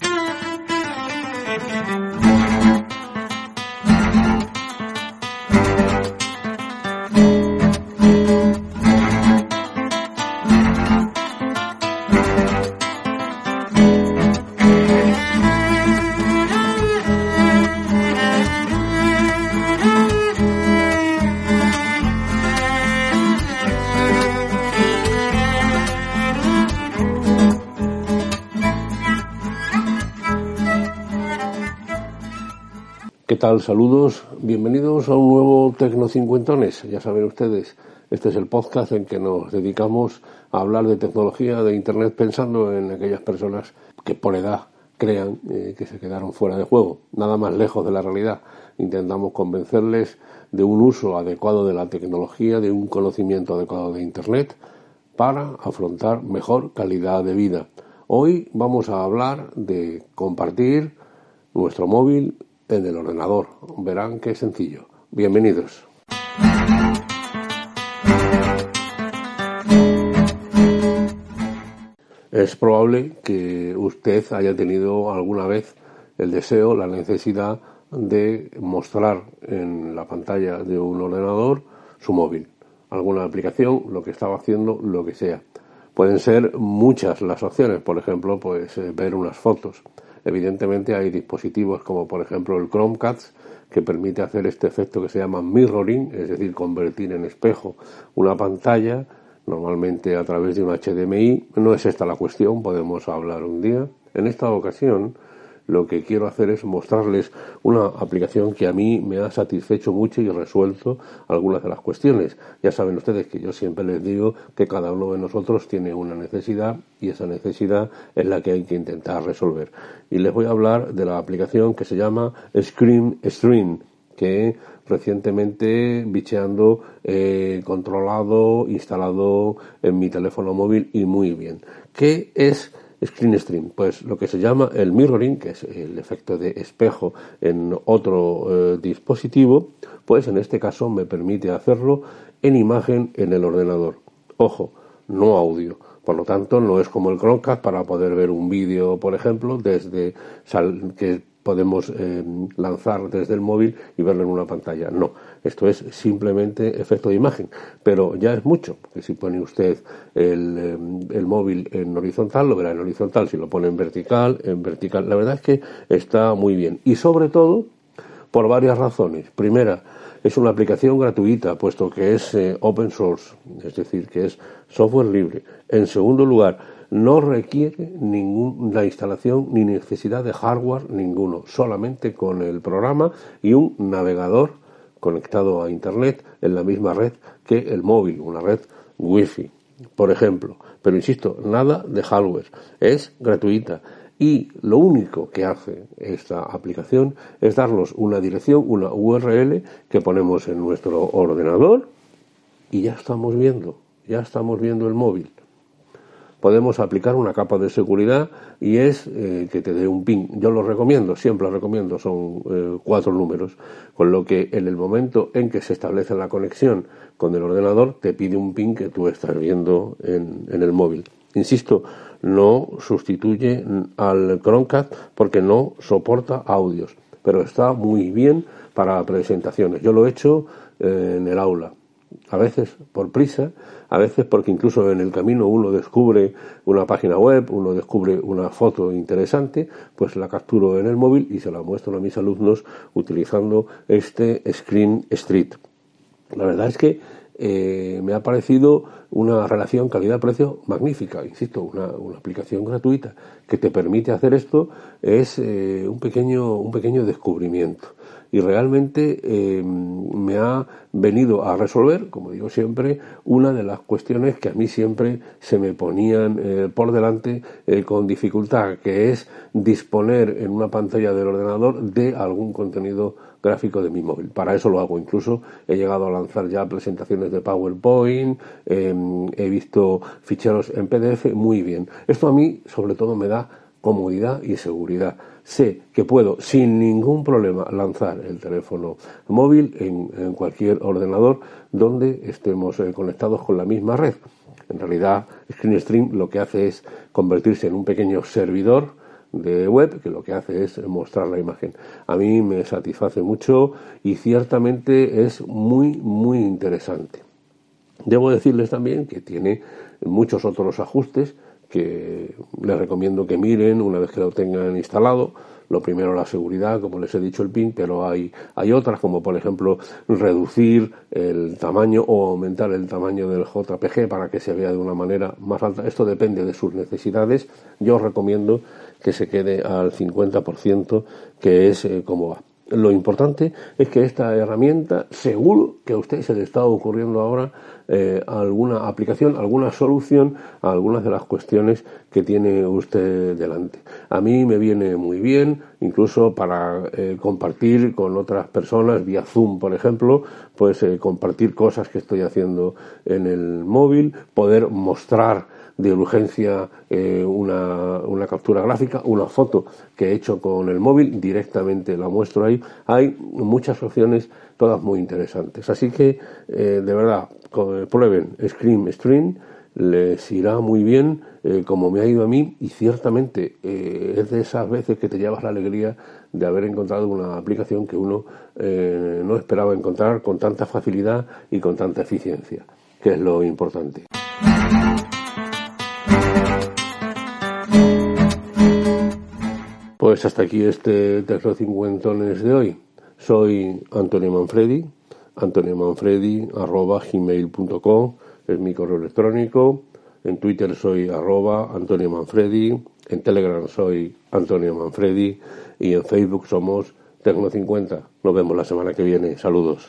¿Qué Saludos. Bienvenidos a un nuevo Tecno Cincuentones. Ya saben ustedes, este es el podcast en que nos dedicamos a hablar de tecnología, de Internet, pensando en aquellas personas que por edad crean eh, que se quedaron fuera de juego, nada más lejos de la realidad. Intentamos convencerles de un uso adecuado de la tecnología, de un conocimiento adecuado de Internet para afrontar mejor calidad de vida. Hoy vamos a hablar de compartir nuestro móvil en el ordenador. Verán qué sencillo. Bienvenidos. Es probable que usted haya tenido alguna vez el deseo, la necesidad de mostrar en la pantalla de un ordenador su móvil, alguna aplicación, lo que estaba haciendo, lo que sea. Pueden ser muchas las opciones, por ejemplo, pues eh, ver unas fotos, Evidentemente hay dispositivos como por ejemplo el Chromecast que permite hacer este efecto que se llama mirroring, es decir, convertir en espejo una pantalla, normalmente a través de un HDMI. No es esta la cuestión, podemos hablar un día. En esta ocasión lo que quiero hacer es mostrarles una aplicación que a mí me ha satisfecho mucho y resuelto algunas de las cuestiones. Ya saben ustedes que yo siempre les digo que cada uno de nosotros tiene una necesidad y esa necesidad es la que hay que intentar resolver. Y les voy a hablar de la aplicación que se llama Screen Stream que recientemente bicheando eh, controlado, instalado en mi teléfono móvil y muy bien. ¿Qué es Screen Stream, pues lo que se llama el mirroring, que es el efecto de espejo en otro eh, dispositivo, pues en este caso me permite hacerlo en imagen en el ordenador. Ojo, no audio. Por lo tanto, no es como el Chromecast para poder ver un vídeo, por ejemplo, desde que podemos eh, lanzar desde el móvil y verlo en una pantalla. No, esto es simplemente efecto de imagen, pero ya es mucho, porque si pone usted el, eh, el, móvil en horizontal, lo verá en horizontal, si lo pone en vertical, en vertical. La verdad es que está muy bien y sobre todo por varias razones. Primera, es una aplicación gratuita, puesto que es eh, open source, es decir, que es software libre. En segundo lugar, no requiere ninguna instalación ni necesidad de hardware ninguno, solamente con el programa y un navegador conectado a Internet en la misma red que el móvil, una red Wi-Fi, por ejemplo. Pero insisto, nada de hardware, es gratuita. Y lo único que hace esta aplicación es darnos una dirección, una URL que ponemos en nuestro ordenador y ya estamos viendo, ya estamos viendo el móvil podemos aplicar una capa de seguridad y es eh, que te dé un ping. Yo lo recomiendo, siempre lo recomiendo, son eh, cuatro números, con lo que en el momento en que se establece la conexión con el ordenador te pide un ping que tú estás viendo en, en el móvil. Insisto, no sustituye al Chromecast porque no soporta audios, pero está muy bien para presentaciones. Yo lo he hecho eh, en el aula a veces por prisa, a veces porque incluso en el camino uno descubre una página web, uno descubre una foto interesante, pues la capturo en el móvil y se la muestro a mis alumnos utilizando este Screen Street. La verdad es que eh, me ha parecido una relación calidad-precio magnífica, insisto, una, aplicación gratuita que te permite hacer esto es eh, un, pequeño, un pequeño descubrimiento. Y realmente eh, me ha venido a resolver, como digo siempre, una de las cuestiones que a mí siempre se me ponían eh, por delante con dificultad, que es disponer en una pantalla del ordenador de algún contenido gráfico de mi móvil. Para eso lo hago. Incluso he llegado a lanzar ya presentaciones de PowerPoint, em, he visto ficheros en PDF muy bien. Esto a mí sobre todo me da comodidad y seguridad. Sé que puedo sin ningún problema lanzar el teléfono móvil en, cualquier ordenador donde estemos eh, conectados con la misma red. En realidad, ScreenStream lo que hace es convertirse en un pequeño servidor de web que lo que hace es mostrar la imagen. A mí me satisface mucho y ciertamente es muy, muy interesante. Debo decirles también que tiene muchos otros ajustes que les recomiendo que miren una vez que lo tengan instalado. Lo primero la seguridad, como les he dicho el PIN, pero hay, hay otras como por ejemplo reducir el tamaño o aumentar el tamaño del JPG para que se vea de una manera más alta. Esto depende de sus necesidades. Yo os recomiendo que se quede al 50%, que es eh, como va. Lo importante es que esta herramienta, seguro que a usted se le está ocurriendo ahora eh, alguna aplicación, alguna solución a algunas de las cuestiones que tiene usted delante. A mí me viene muy bien, incluso para eh, compartir con otras personas vía Zoom, por ejemplo, pues compartir cosas que estoy haciendo en el móvil, poder mostrar de urgencia eh, una, una, captura gráfica, una foto que he hecho con el móvil, directamente la muestro ahí. Hay muchas opciones, todas muy interesantes. Así que, eh, de verdad, prueben Scream Stream, les irá muy bien, eh, como me ha ido a mí, y ciertamente es de esas veces que te llevas la alegría de haber encontrado una aplicación que uno no esperaba encontrar con tanta facilidad y con tanta eficiencia, que es lo importante. Pues hasta aquí este Tecno Cincuentones de hoy. Soy Antonio Manfredi, antoniomanfredi.gmail.com es mi correo electrónico. En Twitter soy arroba Antonio Manfredi, en Telegram soy Antonio Manfredi y en Facebook somos Tecno50. Nos vemos la semana que viene. Saludos.